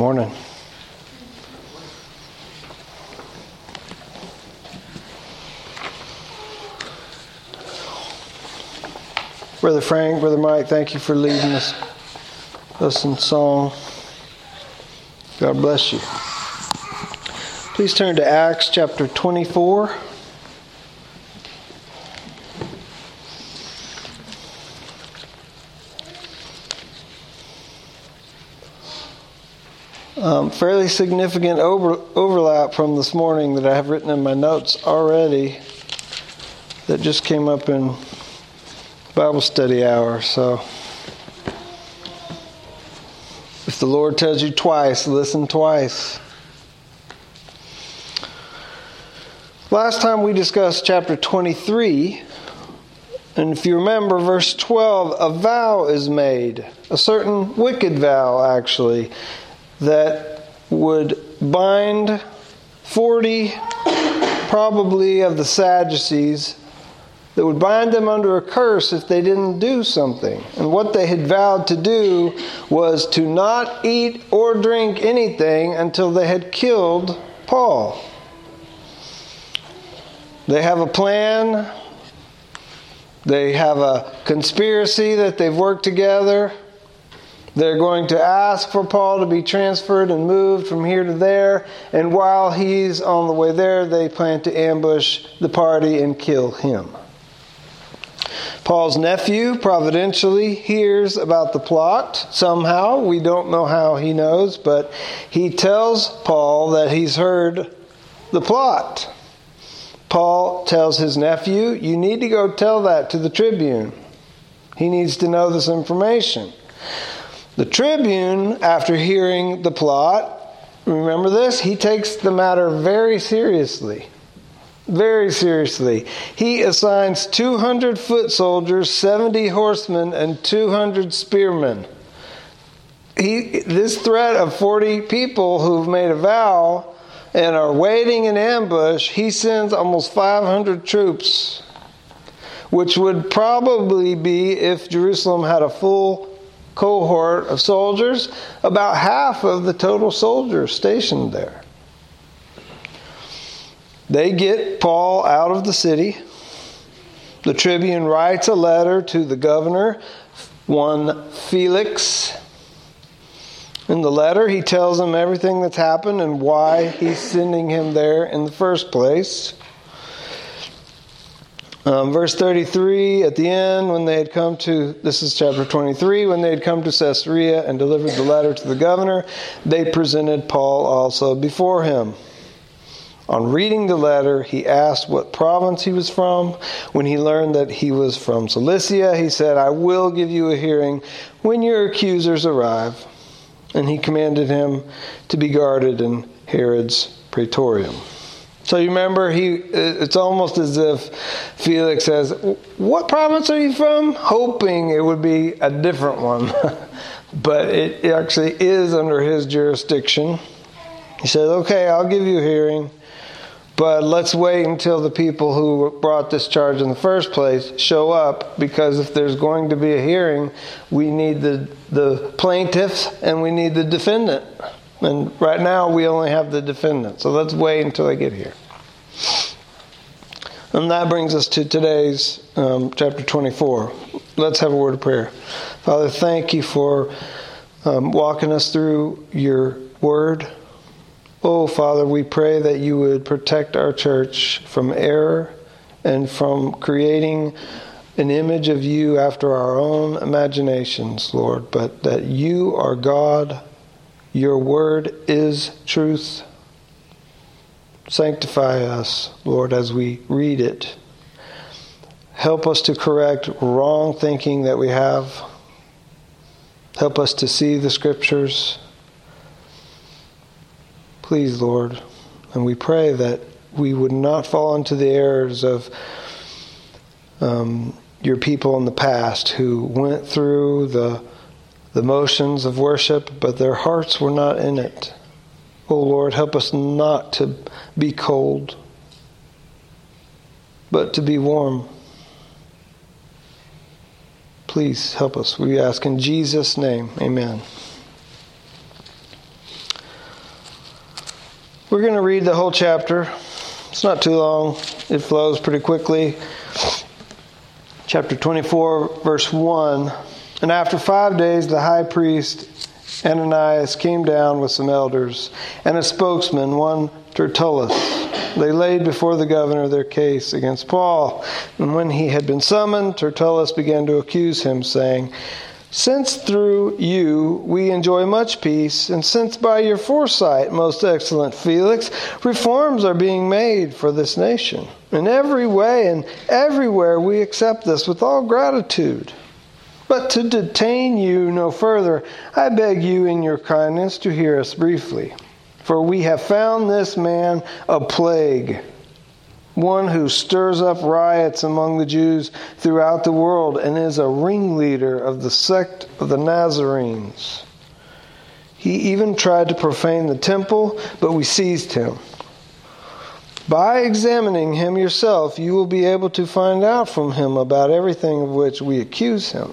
morning. Brother Frank, Brother Mike, thank you for leading us, us in song. God bless you. Please turn to Acts chapter 24. Um, fairly significant over, overlap from this morning that I have written in my notes already that just came up in Bible study hour. So if the Lord tells you twice, listen twice. Last time we discussed chapter 23, and if you remember, verse 12, a vow is made, a certain wicked vow, actually, that would bind 40 probably of the Sadducees that would bind them under a curse if they didn't do something. And what they had vowed to do was to not eat or drink anything until they had killed Paul. They have a plan, they have a conspiracy that they've worked together. They're going to ask for Paul to be transferred and moved from here to there. And while he's on the way there, they plan to ambush the party and kill him. Paul's nephew providentially hears about the plot somehow. We don't know how he knows, but he tells Paul that he's heard the plot. Paul tells his nephew, You need to go tell that to the tribune. He needs to know this information. The tribune, after hearing the plot, remember this, he takes the matter very seriously very seriously. He assigns 200 foot soldiers, 70 horsemen, and 200 spearmen. He, this threat of 40 people who've made a vow and are waiting in ambush, he sends almost 500 troops, which would probably be, if Jerusalem had a full cohort of soldiers, about half of the total soldiers stationed there. They get Paul out of the city. The tribune writes a letter to the governor, one Felix. In the letter, he tells him everything that's happened and why he's sending him there in the first place. Um, verse 33 at the end, when they had come to, this is chapter 23, when they had come to Caesarea and delivered the letter to the governor, they presented Paul also before him. On reading the letter, he asked what province he was from. When he learned that he was from Cilicia, he said, I will give you a hearing when your accusers arrive. And he commanded him to be guarded in Herod's praetorium. So you remember, he it's almost as if Felix says, What province are you from? Hoping it would be a different one. but it actually is under his jurisdiction. He says, Okay, I'll give you a hearing. But let's wait until the people who brought this charge in the first place show up because if there's going to be a hearing, we need the, the plaintiffs and we need the defendant. And right now we only have the defendant. So let's wait until they get here. And that brings us to today's um, chapter 24. Let's have a word of prayer. Father, thank you for um, walking us through your word. Oh, Father, we pray that you would protect our church from error and from creating an image of you after our own imaginations, Lord, but that you are God, your word is truth. Sanctify us, Lord, as we read it. Help us to correct wrong thinking that we have. Help us to see the scriptures Please, Lord, and we pray that we would not fall into the errors of um, your people in the past who went through the the motions of worship, but their hearts were not in it. Oh Lord, help us not to be cold, but to be warm. Please help us. We ask in Jesus' name. Amen. We're going to read the whole chapter. It's not too long, it flows pretty quickly. Chapter 24, verse 1. And after five days, the high priest Ananias came down with some elders and a spokesman, one Tertullus. They laid before the governor their case against Paul. And when he had been summoned, Tertullus began to accuse him, saying, since through you we enjoy much peace, and since by your foresight, most excellent Felix, reforms are being made for this nation, in every way and everywhere we accept this with all gratitude. But to detain you no further, I beg you in your kindness to hear us briefly. For we have found this man a plague one who stirs up riots among the Jews throughout the world and is a ringleader of the sect of the Nazarenes. He even tried to profane the temple, but we seized him. By examining him yourself, you will be able to find out from him about everything of which we accuse him.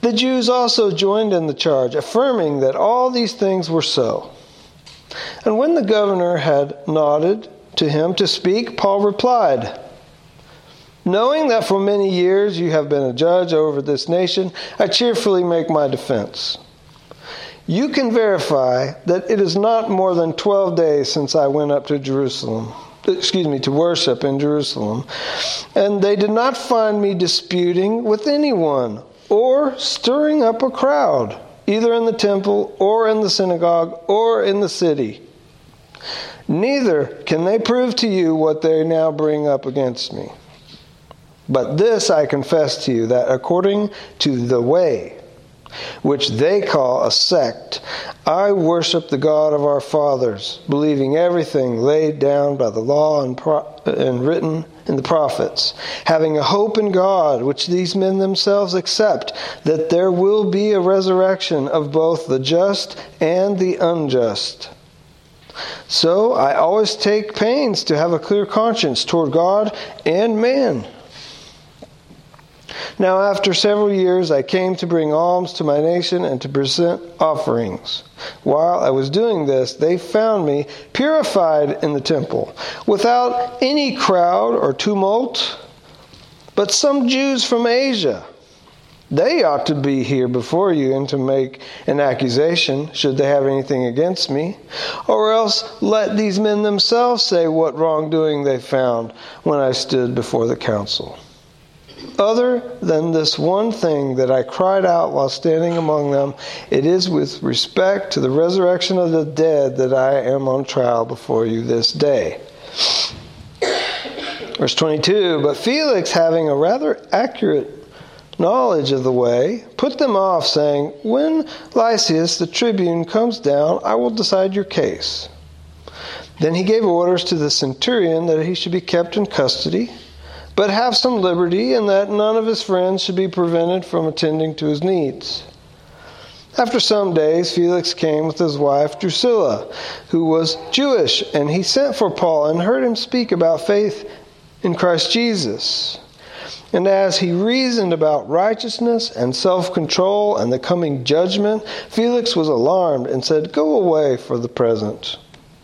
The Jews also joined in the charge, affirming that all these things were so. And when the governor had nodded to him to speak, Paul replied, Knowing that for many years you have been a judge over this nation, I cheerfully make my defense. You can verify that it is not more than 12 days since I went up to Jerusalem, excuse me, to worship in Jerusalem, and they did not find me disputing with anyone or stirring up a crowd, either in the temple or in the synagogue or in the city. Neither can they prove to you what they now bring up against me. But this I confess to you that according to the way, which they call a sect, I worship the God of our fathers, believing everything laid down by the law and, pro- and written in the prophets, having a hope in God, which these men themselves accept, that there will be a resurrection of both the just and the unjust. So I always take pains to have a clear conscience toward God and man. Now, after several years, I came to bring alms to my nation and to present offerings. While I was doing this, they found me purified in the temple, without any crowd or tumult. But some Jews from Asia, they ought to be here before you and to make an accusation, should they have anything against me. Or else let these men themselves say what wrongdoing they found when I stood before the council. Other than this one thing that I cried out while standing among them, it is with respect to the resurrection of the dead that I am on trial before you this day. Verse 22 But Felix, having a rather accurate knowledge of the way, put them off, saying, When Lysias the tribune comes down, I will decide your case. Then he gave orders to the centurion that he should be kept in custody, but have some liberty, and that none of his friends should be prevented from attending to his needs. After some days, Felix came with his wife Drusilla, who was Jewish, and he sent for Paul and heard him speak about faith in Christ Jesus. And as he reasoned about righteousness and self control and the coming judgment, Felix was alarmed and said, Go away for the present.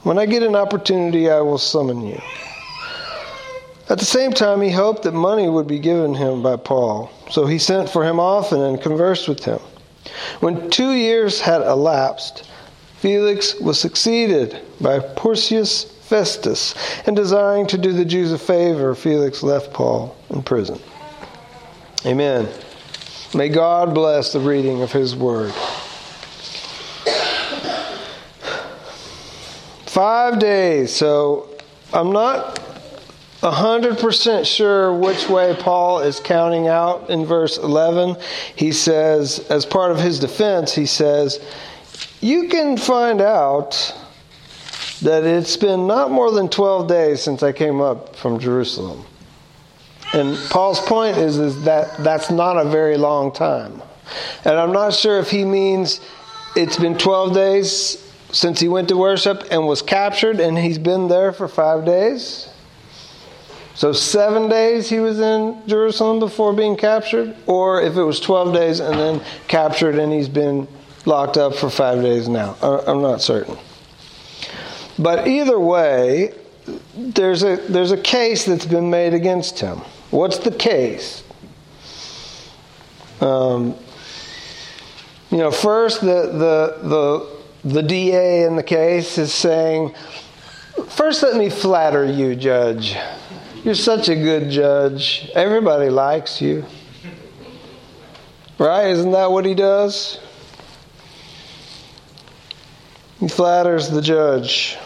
When I get an opportunity, I will summon you. At the same time, he hoped that money would be given him by Paul, so he sent for him often and conversed with him. When two years had elapsed, Felix was succeeded by Porcius Festus, and desiring to do the Jews a favor, Felix left Paul in prison. Amen. May God bless the reading of His Word. Five days. So I'm not 100% sure which way Paul is counting out in verse 11. He says, as part of his defense, he says, You can find out that it's been not more than 12 days since I came up from Jerusalem. And Paul's point is, is that that's not a very long time. And I'm not sure if he means it's been 12 days since he went to worship and was captured and he's been there for five days. So, seven days he was in Jerusalem before being captured, or if it was 12 days and then captured and he's been locked up for five days now. I'm not certain. But either way, there's a, there's a case that's been made against him. What's the case? Um, you know, first, the, the, the, the DA in the case is saying, First, let me flatter you, Judge. You're such a good judge. Everybody likes you. Right? Isn't that what he does? He flatters the judge.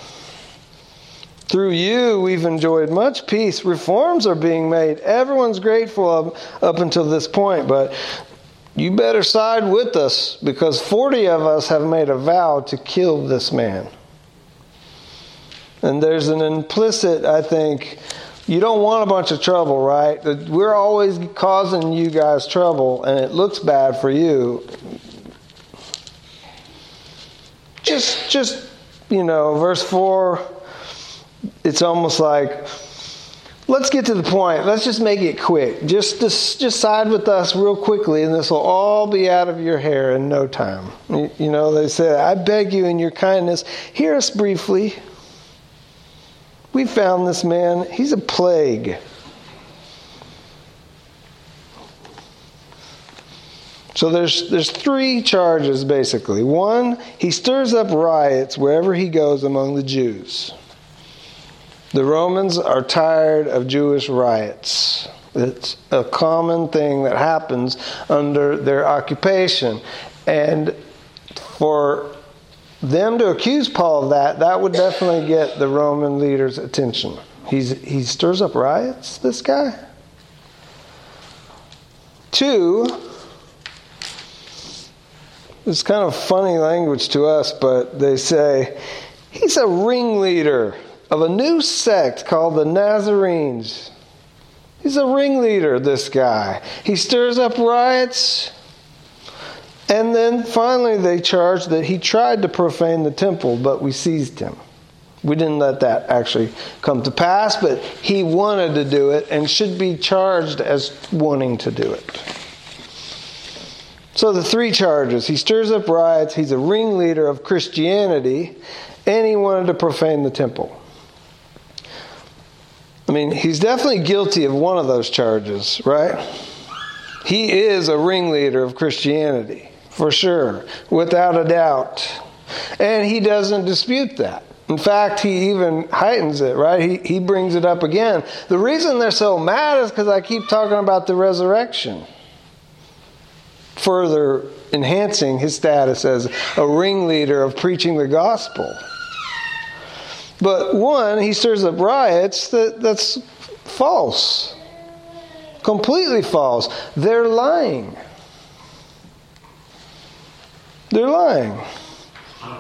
Through you, we've enjoyed much peace. Reforms are being made. Everyone's grateful up, up until this point, but you better side with us because 40 of us have made a vow to kill this man. And there's an implicit, I think, you don't want a bunch of trouble, right? We're always causing you guys trouble, and it looks bad for you. Just, just you know, verse four. It's almost like, let's get to the point. Let's just make it quick. Just, just, just side with us real quickly, and this will all be out of your hair in no time. You, you know, they said, I beg you in your kindness, hear us briefly. We found this man, he's a plague. So there's there's three charges basically. One, he stirs up riots wherever he goes among the Jews. The Romans are tired of Jewish riots. It's a common thing that happens under their occupation. And for them to accuse Paul of that, that would definitely get the Roman leaders' attention. He's, he stirs up riots, this guy. Two, it's kind of funny language to us, but they say he's a ringleader of a new sect called the Nazarenes. He's a ringleader, this guy. He stirs up riots. And then finally, they charged that he tried to profane the temple, but we seized him. We didn't let that actually come to pass, but he wanted to do it and should be charged as wanting to do it. So the three charges he stirs up riots, he's a ringleader of Christianity, and he wanted to profane the temple. I mean, he's definitely guilty of one of those charges, right? He is a ringleader of Christianity for sure, without a doubt. And he doesn't dispute that. In fact, he even heightens it, right? He, he brings it up again. The reason they're so mad is because I keep talking about the resurrection, further enhancing his status as a ringleader of preaching the gospel. But one, he stirs up riots that, that's false. Completely false. They're lying. They're lying.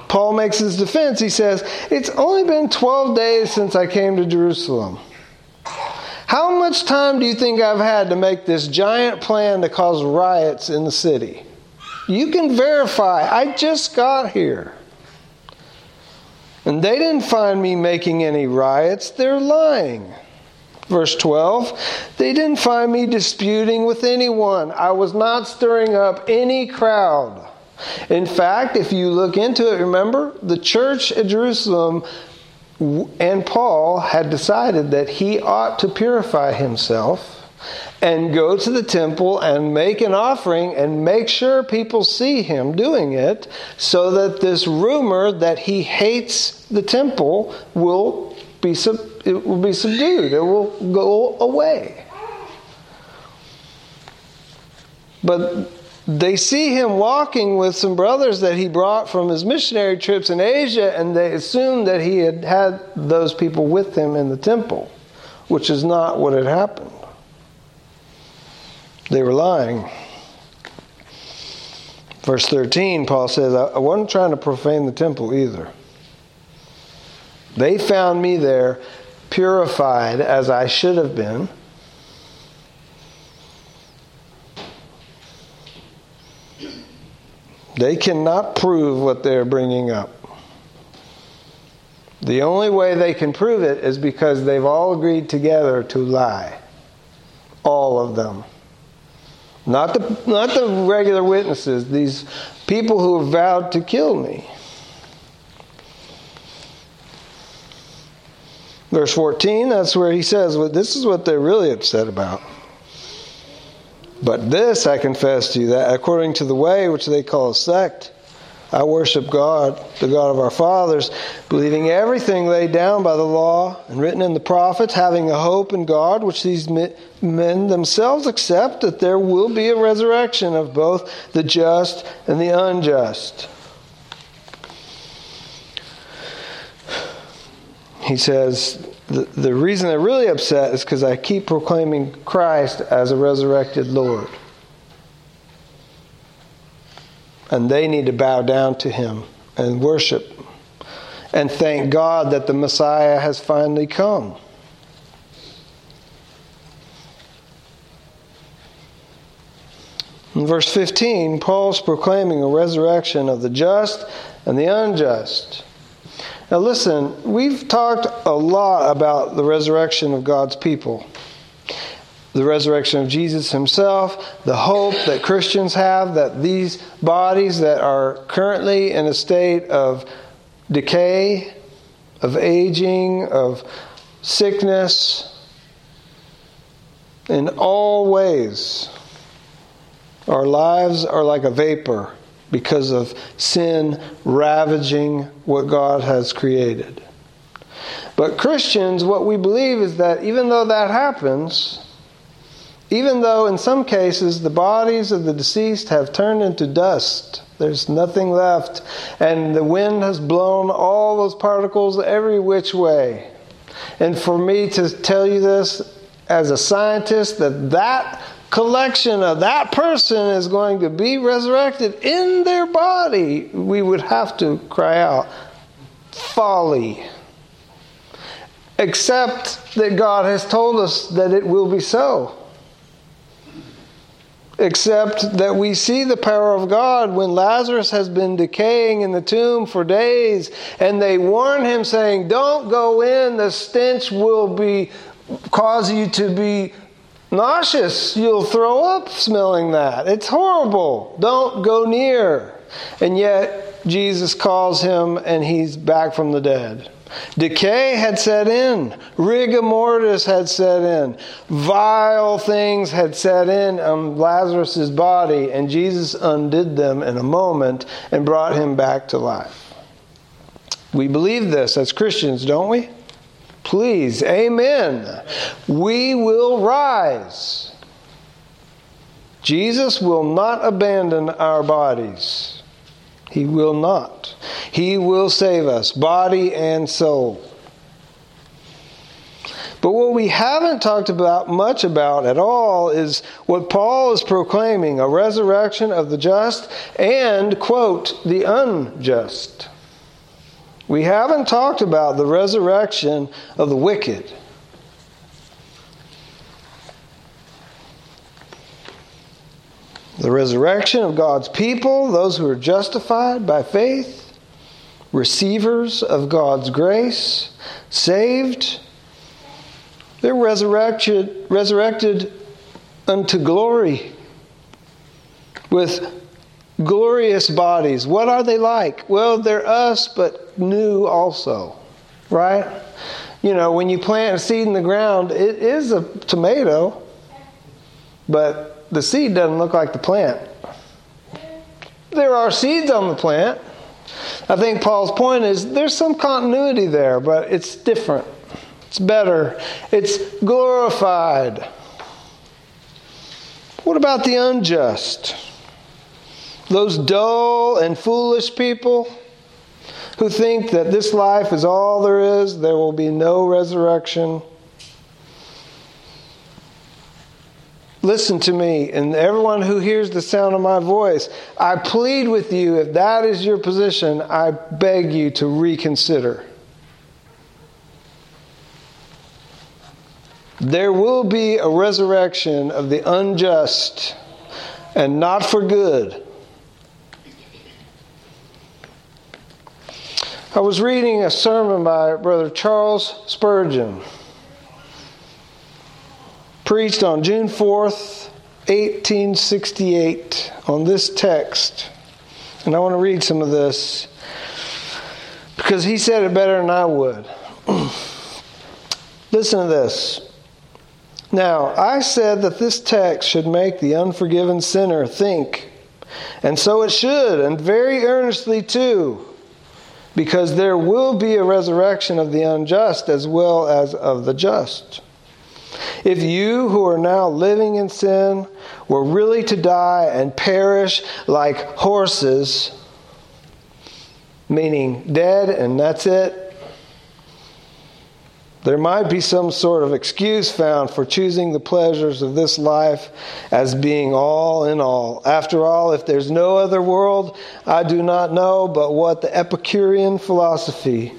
Paul makes his defense. He says, It's only been 12 days since I came to Jerusalem. How much time do you think I've had to make this giant plan to cause riots in the city? You can verify. I just got here. And they didn't find me making any riots. They're lying. Verse 12, they didn't find me disputing with anyone. I was not stirring up any crowd. In fact, if you look into it, remember, the church at Jerusalem and Paul had decided that he ought to purify himself and go to the temple and make an offering and make sure people see him doing it so that this rumor that he hates the temple will be sub- it will be subdued. It will go away. But they see him walking with some brothers that he brought from his missionary trips in Asia, and they assume that he had had those people with him in the temple, which is not what had happened. They were lying. Verse 13, Paul says, I wasn't trying to profane the temple either. They found me there purified as I should have been They cannot prove what they're bringing up. The only way they can prove it is because they've all agreed together to lie. All of them. Not the, not the regular witnesses, these people who have vowed to kill me. Verse 14, that's where he says, well, This is what they're really upset about. But this I confess to you, that according to the way which they call a sect, I worship God, the God of our fathers, believing everything laid down by the law and written in the prophets, having a hope in God, which these men themselves accept, that there will be a resurrection of both the just and the unjust. he says, the, the reason they're really upset is because I keep proclaiming Christ as a resurrected Lord. And they need to bow down to him and worship and thank God that the Messiah has finally come. In verse 15, Paul's proclaiming a resurrection of the just and the unjust. Now, listen, we've talked a lot about the resurrection of God's people, the resurrection of Jesus himself, the hope that Christians have that these bodies that are currently in a state of decay, of aging, of sickness, in all ways, our lives are like a vapor because of sin ravaging what God has created. But Christians, what we believe is that even though that happens, even though in some cases the bodies of the deceased have turned into dust, there's nothing left, and the wind has blown all those particles every which way. And for me to tell you this as a scientist, that that collection of that person is going to be resurrected in their body, we would have to cry out, folly. Except that God has told us that it will be so. Except that we see the power of God when Lazarus has been decaying in the tomb for days, and they warn him, saying, Don't go in, the stench will be cause you to be nauseous. You'll throw up smelling that. It's horrible. Don't go near. And yet, Jesus calls him and he's back from the dead. Decay had set in, rigor mortis had set in, vile things had set in on Lazarus' body, and Jesus undid them in a moment and brought him back to life. We believe this as Christians, don't we? Please, amen. We will rise. Jesus will not abandon our bodies. He will not. He will save us, body and soul. But what we haven't talked about much about at all is what Paul is proclaiming a resurrection of the just and, quote, the unjust. We haven't talked about the resurrection of the wicked. The resurrection of God's people, those who are justified by faith, receivers of God's grace, saved, they're resurrected, resurrected unto glory with glorious bodies. What are they like? Well, they're us, but new also, right? You know, when you plant a seed in the ground, it is a tomato, but the seed doesn't look like the plant. There are seeds on the plant. I think Paul's point is there's some continuity there, but it's different. It's better. It's glorified. What about the unjust? Those dull and foolish people who think that this life is all there is, there will be no resurrection. Listen to me, and everyone who hears the sound of my voice, I plead with you, if that is your position, I beg you to reconsider. There will be a resurrection of the unjust, and not for good. I was reading a sermon by Brother Charles Spurgeon, preached on June 4th, 1868, on this text. And I want to read some of this because he said it better than I would. Listen to this. Now, I said that this text should make the unforgiven sinner think, and so it should, and very earnestly too, because there will be a resurrection of the unjust as well as of the just. If you who are now living in sin were really to die and perish like horses, meaning dead and that's it, there might be some sort of excuse found for choosing the pleasures of this life as being all in all. After all, if there's no other world, I do not know but what the Epicurean philosophy,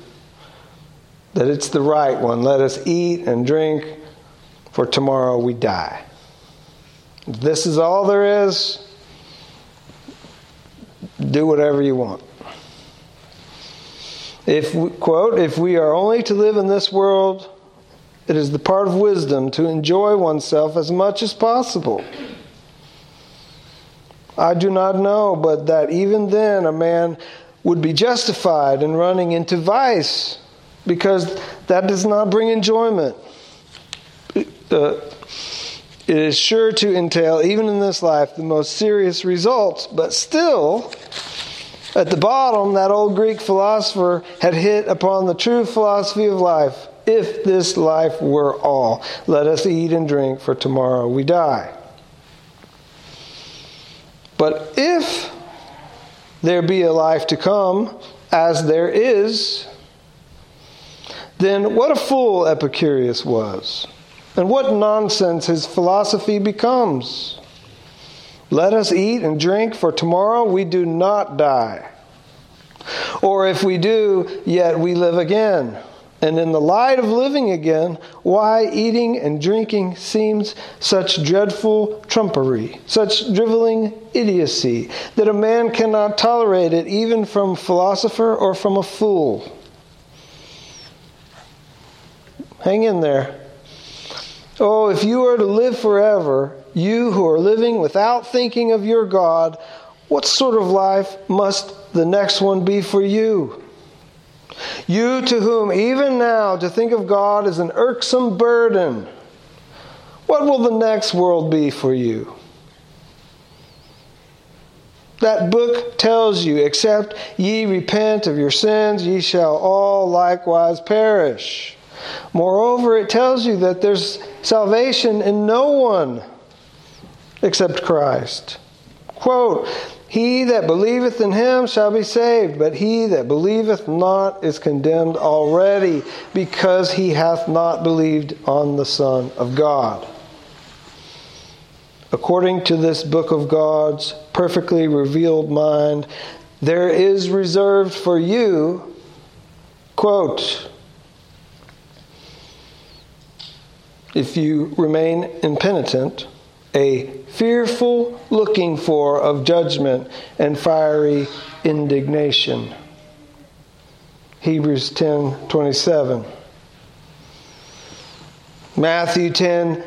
that it's the right one. Let us eat and drink, for tomorrow we die. If this is all there is, do whatever you want. If we, quote, if we are only to live in this world, it is the part of wisdom to enjoy oneself as much as possible. I do not know, but that even then a man would be justified in running into vice because that does not bring enjoyment. Uh, it is sure to entail, even in this life, the most serious results, but still, at the bottom, that old Greek philosopher had hit upon the true philosophy of life. If this life were all, let us eat and drink, for tomorrow we die. But if there be a life to come, as there is, then what a fool Epicurus was, and what nonsense his philosophy becomes. Let us eat and drink, for tomorrow we do not die. Or if we do, yet we live again. And in the light of living again, why eating and drinking seems such dreadful trumpery, such driveling idiocy, that a man cannot tolerate it even from philosopher or from a fool. Hang in there. Oh, if you are to live forever, you who are living without thinking of your God, what sort of life must the next one be for you? You to whom even now to think of God is an irksome burden. What will the next world be for you? That book tells you, except ye repent of your sins, ye shall all likewise perish. Moreover, it tells you that there's salvation in no one except Christ. Quote, He that believeth in him shall be saved, but he that believeth not is condemned already, because he hath not believed on the Son of God. According to this book of God's perfectly revealed mind, there is reserved for you, quote, if you remain impenitent, a fearful looking for of judgment and fiery indignation. Hebrews 10 27. Matthew 10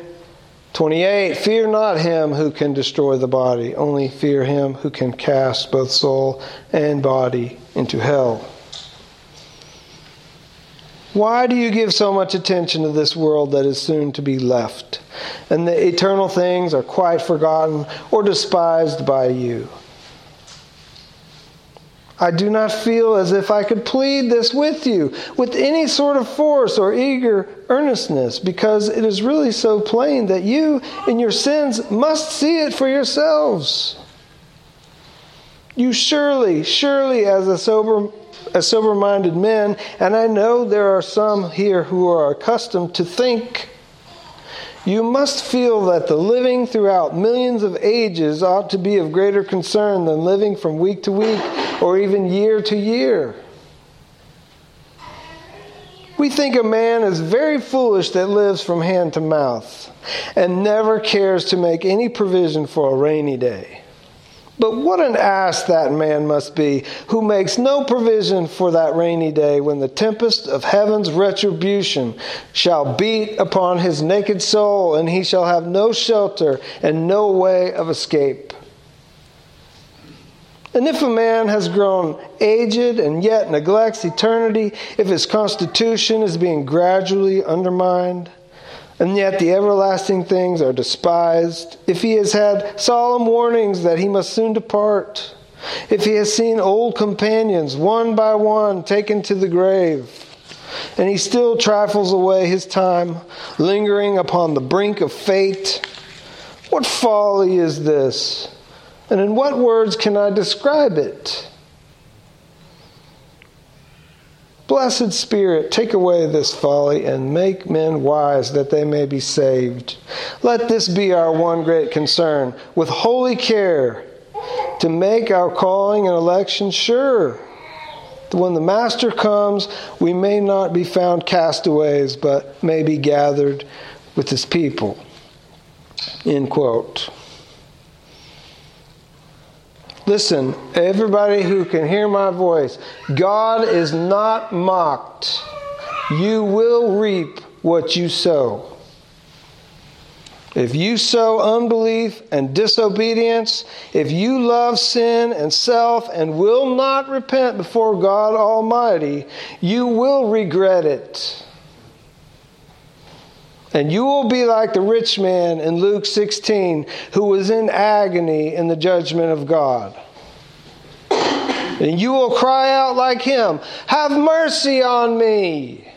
28. Fear not him who can destroy the body, only fear him who can cast both soul and body into hell. Why do you give so much attention to this world that is soon to be left? And the eternal things are quite forgotten or despised by you. I do not feel as if I could plead this with you with any sort of force or eager earnestness, because it is really so plain that you, in your sins, must see it for yourselves. You surely, surely, as a sober as sober minded men, and I know there are some here who are accustomed to think. You must feel that the living throughout millions of ages ought to be of greater concern than living from week to week or even year to year. We think a man is very foolish that lives from hand to mouth and never cares to make any provision for a rainy day. But what an ass that man must be, who makes no provision for that rainy day when the tempest of heaven's retribution shall beat upon his naked soul, and he shall have no shelter and no way of escape. And if a man has grown aged and yet neglects eternity, if his constitution is being gradually undermined, and yet the everlasting things are despised, if he has had solemn warnings that he must soon depart, if he has seen old companions one by one taken to the grave, and he still trifles away his time, lingering upon the brink of fate, what folly is this? And in what words can I describe it? Blessed Spirit, take away this folly and make men wise that they may be saved. Let this be our one great concern, with holy care, to make our calling and election sure. When the Master comes, we may not be found castaways, but may be gathered with his people. End quote. Listen, everybody who can hear my voice, God is not mocked. You will reap what you sow. If you sow unbelief and disobedience, if you love sin and self and will not repent before God Almighty, you will regret it. And you will be like the rich man in Luke 16 who was in agony in the judgment of God. And you will cry out like him, Have mercy on me.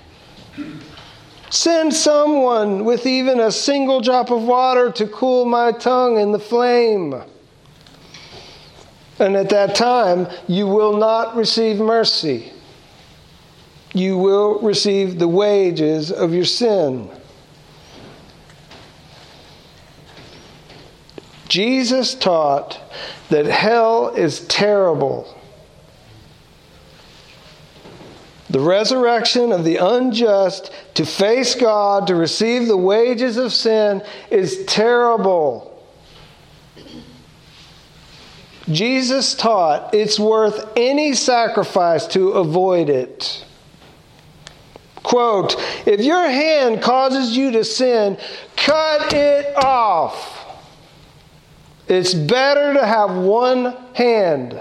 Send someone with even a single drop of water to cool my tongue in the flame. And at that time, you will not receive mercy. You will receive the wages of your sin. Jesus taught that hell is terrible. The resurrection of the unjust to face God, to receive the wages of sin, is terrible. Jesus taught it's worth any sacrifice to avoid it. Quote, if your hand causes you to sin, cut it off. It's better to have one hand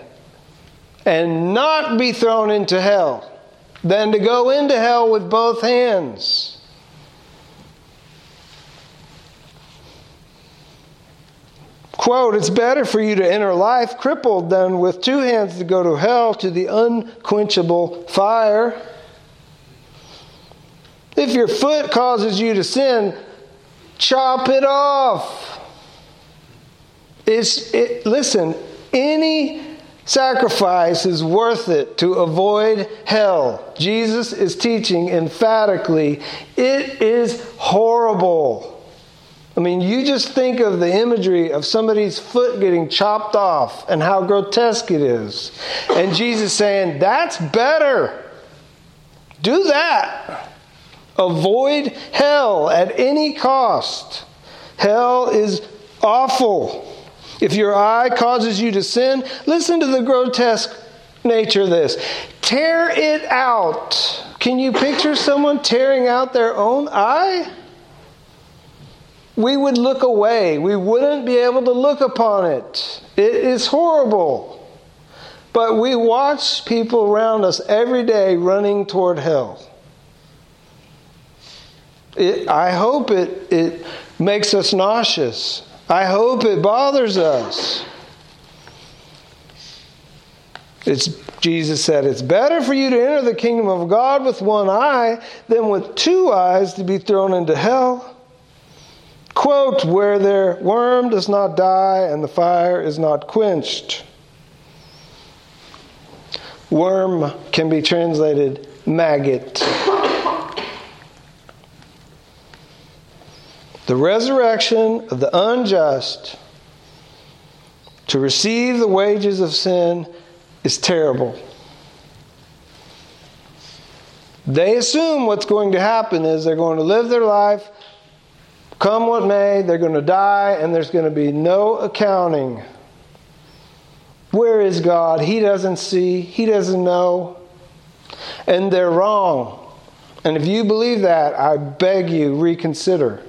and not be thrown into hell than to go into hell with both hands. Quote, it's better for you to enter life crippled than with two hands to go to hell to the unquenchable fire. If your foot causes you to sin, chop it off. It's, it, listen, any sacrifice is worth it to avoid hell. Jesus is teaching emphatically it is horrible. I mean, you just think of the imagery of somebody's foot getting chopped off and how grotesque it is. And Jesus saying, that's better. Do that. Avoid hell at any cost. Hell is awful. If your eye causes you to sin, listen to the grotesque nature of this. Tear it out. Can you picture someone tearing out their own eye? We would look away. We wouldn't be able to look upon it. It is horrible. But we watch people around us every day running toward hell. It, I hope it, it makes us nauseous. I hope it bothers us. It's, Jesus said, It's better for you to enter the kingdom of God with one eye than with two eyes to be thrown into hell. Quote, where their worm does not die and the fire is not quenched. Worm can be translated maggot. The resurrection of the unjust to receive the wages of sin is terrible. They assume what's going to happen is they're going to live their life, come what may, they're going to die, and there's going to be no accounting. Where is God? He doesn't see, He doesn't know. And they're wrong. And if you believe that, I beg you, reconsider.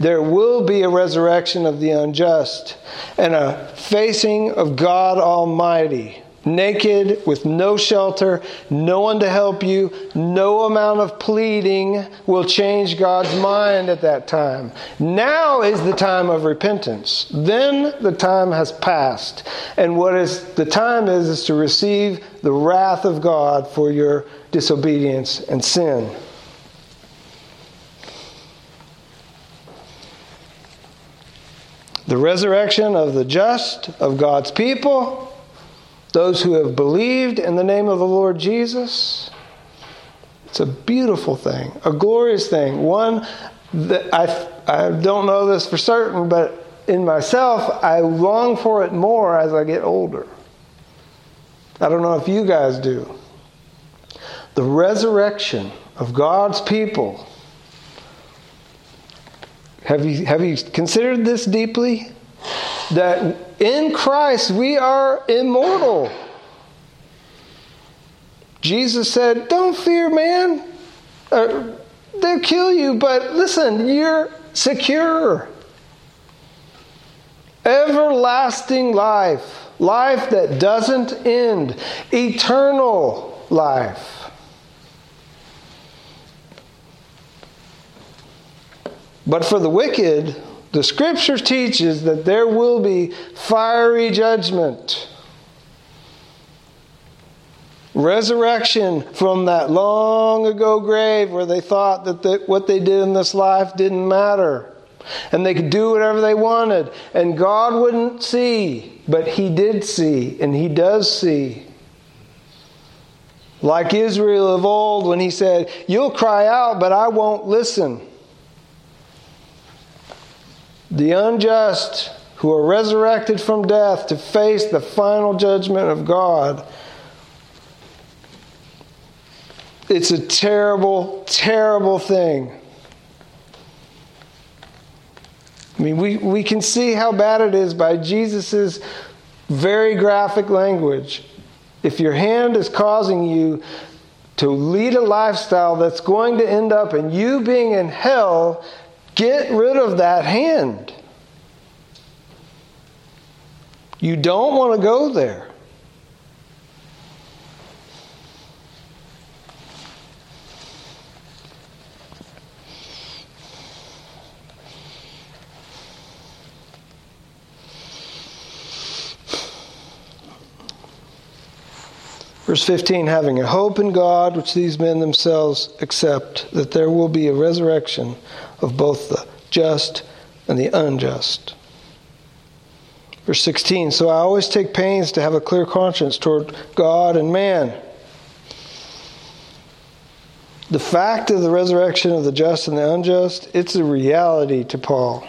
There will be a resurrection of the unjust and a facing of God Almighty naked, with no shelter, no one to help you, no amount of pleading will change God's mind at that time. Now is the time of repentance. Then the time has passed. And what is the time is is to receive the wrath of God for your disobedience and sin. The resurrection of the just, of God's people, those who have believed in the name of the Lord Jesus. It's a beautiful thing, a glorious thing. One that I, I don't know this for certain, but in myself, I long for it more as I get older. I don't know if you guys do. The resurrection of God's people. Have you, have you considered this deeply? that in Christ we are immortal. Jesus said, Don't fear man. Uh, they'll kill you, but listen, you're secure. Everlasting life, life that doesn't end, eternal life. But for the wicked, the scripture teaches that there will be fiery judgment. Resurrection from that long ago grave where they thought that the, what they did in this life didn't matter. And they could do whatever they wanted. And God wouldn't see, but He did see, and He does see. Like Israel of old when He said, You'll cry out, but I won't listen. The unjust who are resurrected from death to face the final judgment of God. It's a terrible, terrible thing. I mean, we, we can see how bad it is by Jesus' very graphic language. If your hand is causing you to lead a lifestyle that's going to end up in you being in hell, Get rid of that hand. You don't want to go there. Verse 15, having a hope in God, which these men themselves accept, that there will be a resurrection of both the just and the unjust. Verse 16, so I always take pains to have a clear conscience toward God and man. The fact of the resurrection of the just and the unjust, it's a reality to Paul.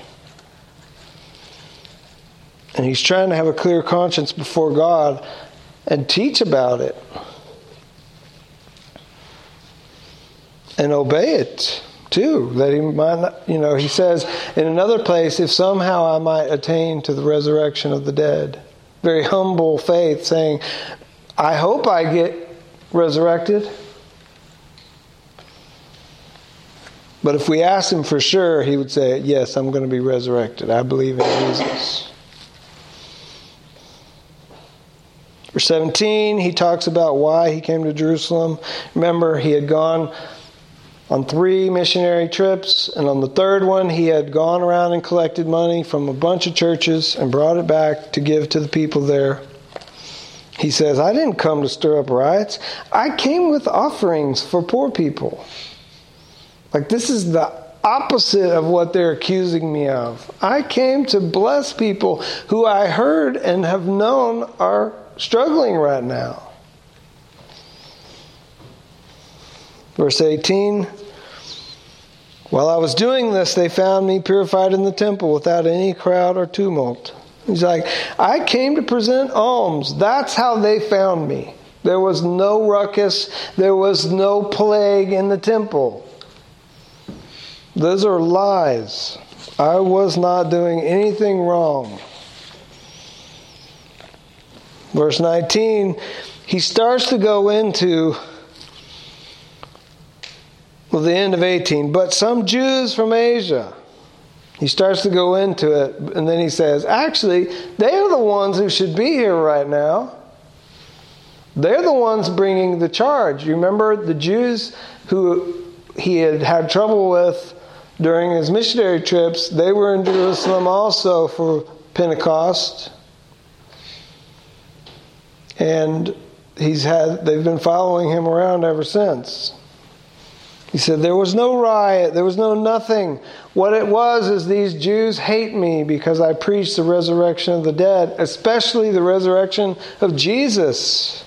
And he's trying to have a clear conscience before God and teach about it and obey it too that he might not, you know he says in another place if somehow i might attain to the resurrection of the dead. Very humble faith saying i hope i get resurrected. But if we asked him for sure he would say yes i'm going to be resurrected. I believe in jesus. Verse 17, he talks about why he came to Jerusalem. Remember, he had gone on three missionary trips, and on the third one, he had gone around and collected money from a bunch of churches and brought it back to give to the people there. He says, I didn't come to stir up riots, I came with offerings for poor people. Like, this is the opposite of what they're accusing me of. I came to bless people who I heard and have known are struggling right now. Verse 18 While I was doing this, they found me purified in the temple without any crowd or tumult. He's like, I came to present alms. That's how they found me. There was no ruckus, there was no plague in the temple. Those are lies. I was not doing anything wrong. Verse 19, he starts to go into well, the end of 18. But some Jews from Asia, He starts to go into it, and then he says, Actually, they are the ones who should be here right now. They're the ones bringing the charge. You remember the Jews who he had had trouble with during his missionary trips, they were in Jerusalem also for Pentecost. And he's had they've been following him around ever since. He said, There was no riot, there was no nothing. What it was is these Jews hate me because I preach the resurrection of the dead, especially the resurrection of Jesus.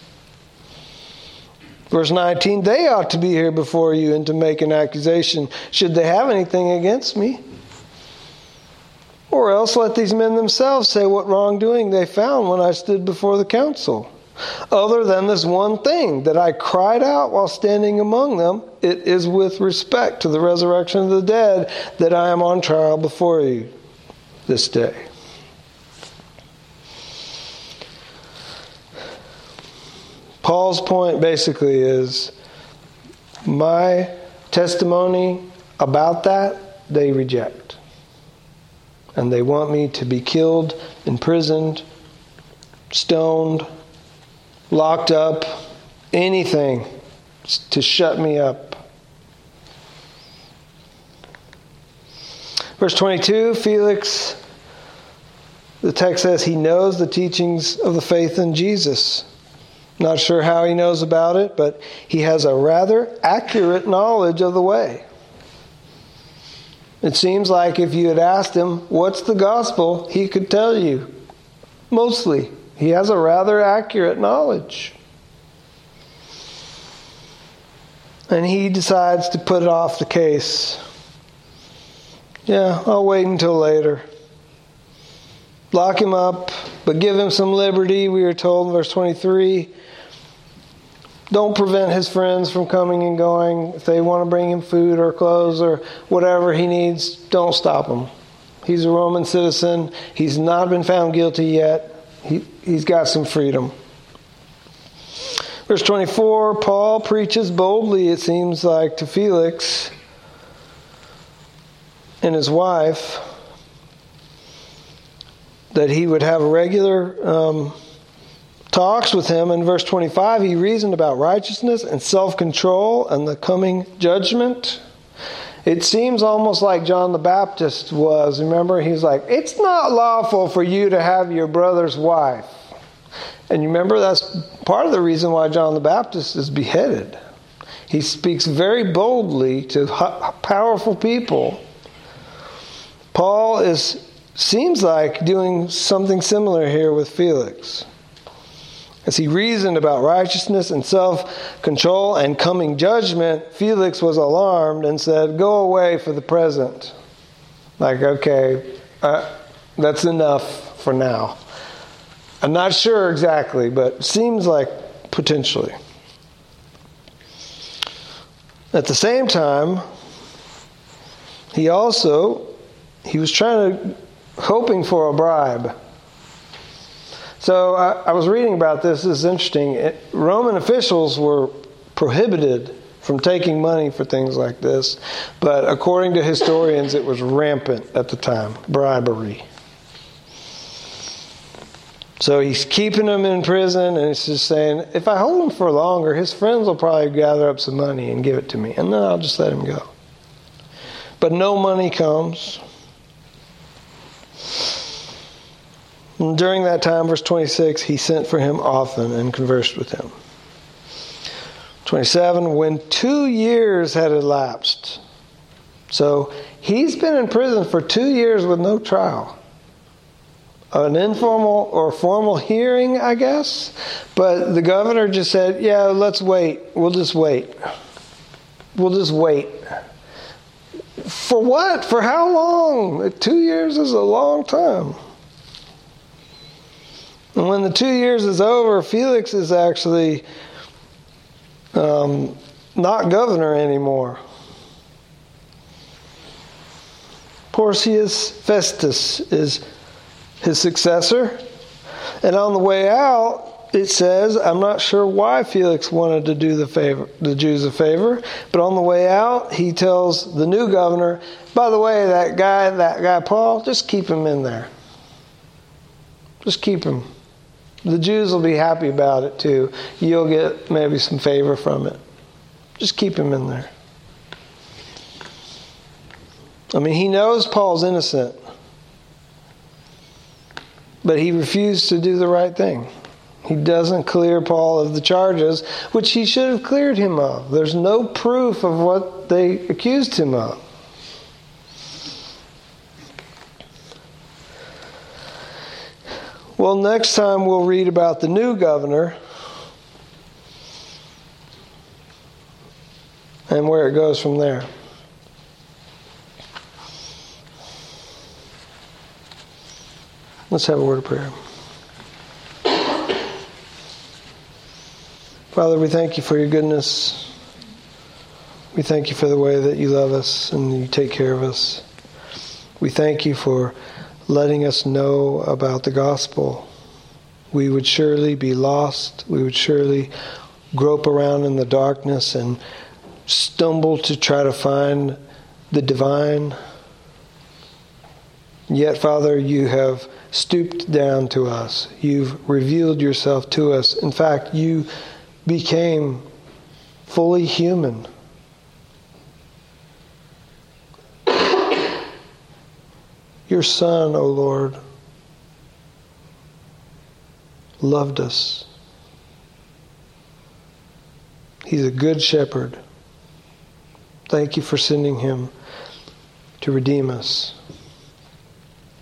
Verse 19, they ought to be here before you and to make an accusation, should they have anything against me. Or else let these men themselves say what wrongdoing they found when I stood before the council other than this one thing that I cried out while standing among them. It is with respect to the resurrection of the dead that I am on trial before you this day. Paul's point basically is my testimony about that they reject. And they want me to be killed, imprisoned, stoned, locked up, anything to shut me up. Verse 22 Felix, the text says he knows the teachings of the faith in Jesus. Not sure how he knows about it, but he has a rather accurate knowledge of the way. It seems like if you had asked him, What's the gospel? he could tell you. Mostly. He has a rather accurate knowledge. And he decides to put it off the case. Yeah, I'll wait until later. Lock him up, but give him some liberty, we are told in verse 23. Don't prevent his friends from coming and going. If they want to bring him food or clothes or whatever he needs, don't stop him. He's a Roman citizen. He's not been found guilty yet. He, he's got some freedom. Verse 24 Paul preaches boldly, it seems like, to Felix and his wife that he would have regular um, talks with him. In verse 25, he reasoned about righteousness and self control and the coming judgment. It seems almost like John the Baptist was. Remember, he's like, It's not lawful for you to have your brother's wife. And you remember, that's part of the reason why John the Baptist is beheaded. He speaks very boldly to powerful people. Paul is seems like doing something similar here with Felix. As he reasoned about righteousness and self control and coming judgment, Felix was alarmed and said, Go away for the present. Like, okay, uh, that's enough for now. I'm not sure exactly, but seems like potentially. At the same time, he also he was trying to hoping for a bribe. So I, I was reading about this. This is interesting. It, Roman officials were prohibited from taking money for things like this, but according to historians, it was rampant at the time bribery. So he's keeping him in prison, and he's just saying, if I hold him for longer, his friends will probably gather up some money and give it to me, and then I'll just let him go. But no money comes. And during that time, verse 26, he sent for him often and conversed with him. 27, when two years had elapsed. So he's been in prison for two years with no trial. An informal or formal hearing, I guess. But the governor just said, yeah, let's wait. We'll just wait. We'll just wait. For what? For how long? Two years is a long time. And when the two years is over, Felix is actually um, not governor anymore. Porcius Festus is his successor. And on the way out, it says, I'm not sure why Felix wanted to do the favor, the Jews a favor, but on the way out, he tells the new governor, by the way, that guy, that guy Paul, just keep him in there. Just keep him. The Jews will be happy about it too. You'll get maybe some favor from it. Just keep him in there. I mean, he knows Paul's innocent, but he refused to do the right thing. He doesn't clear Paul of the charges, which he should have cleared him of. There's no proof of what they accused him of. Well, next time we'll read about the new governor and where it goes from there. Let's have a word of prayer. Father, we thank you for your goodness. We thank you for the way that you love us and you take care of us. We thank you for letting us know about the gospel. We would surely be lost. We would surely grope around in the darkness and stumble to try to find the divine. Yet, Father, you have stooped down to us. You've revealed yourself to us. In fact, you became fully human. Your Son, O Lord, loved us. He's a good shepherd. Thank you for sending him to redeem us.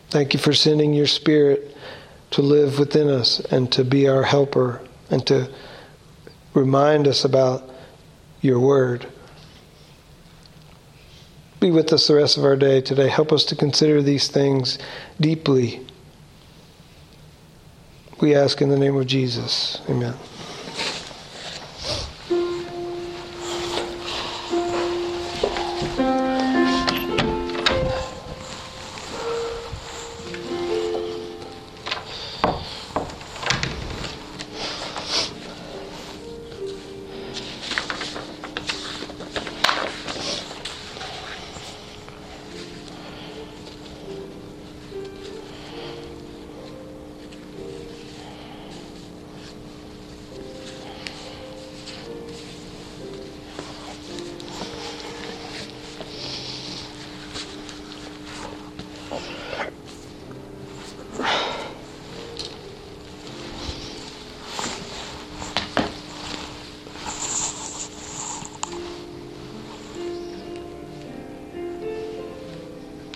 Thank you for sending your Spirit to live within us and to be our helper and to remind us about your word. Be with us the rest of our day today. Help us to consider these things deeply. We ask in the name of Jesus. Amen.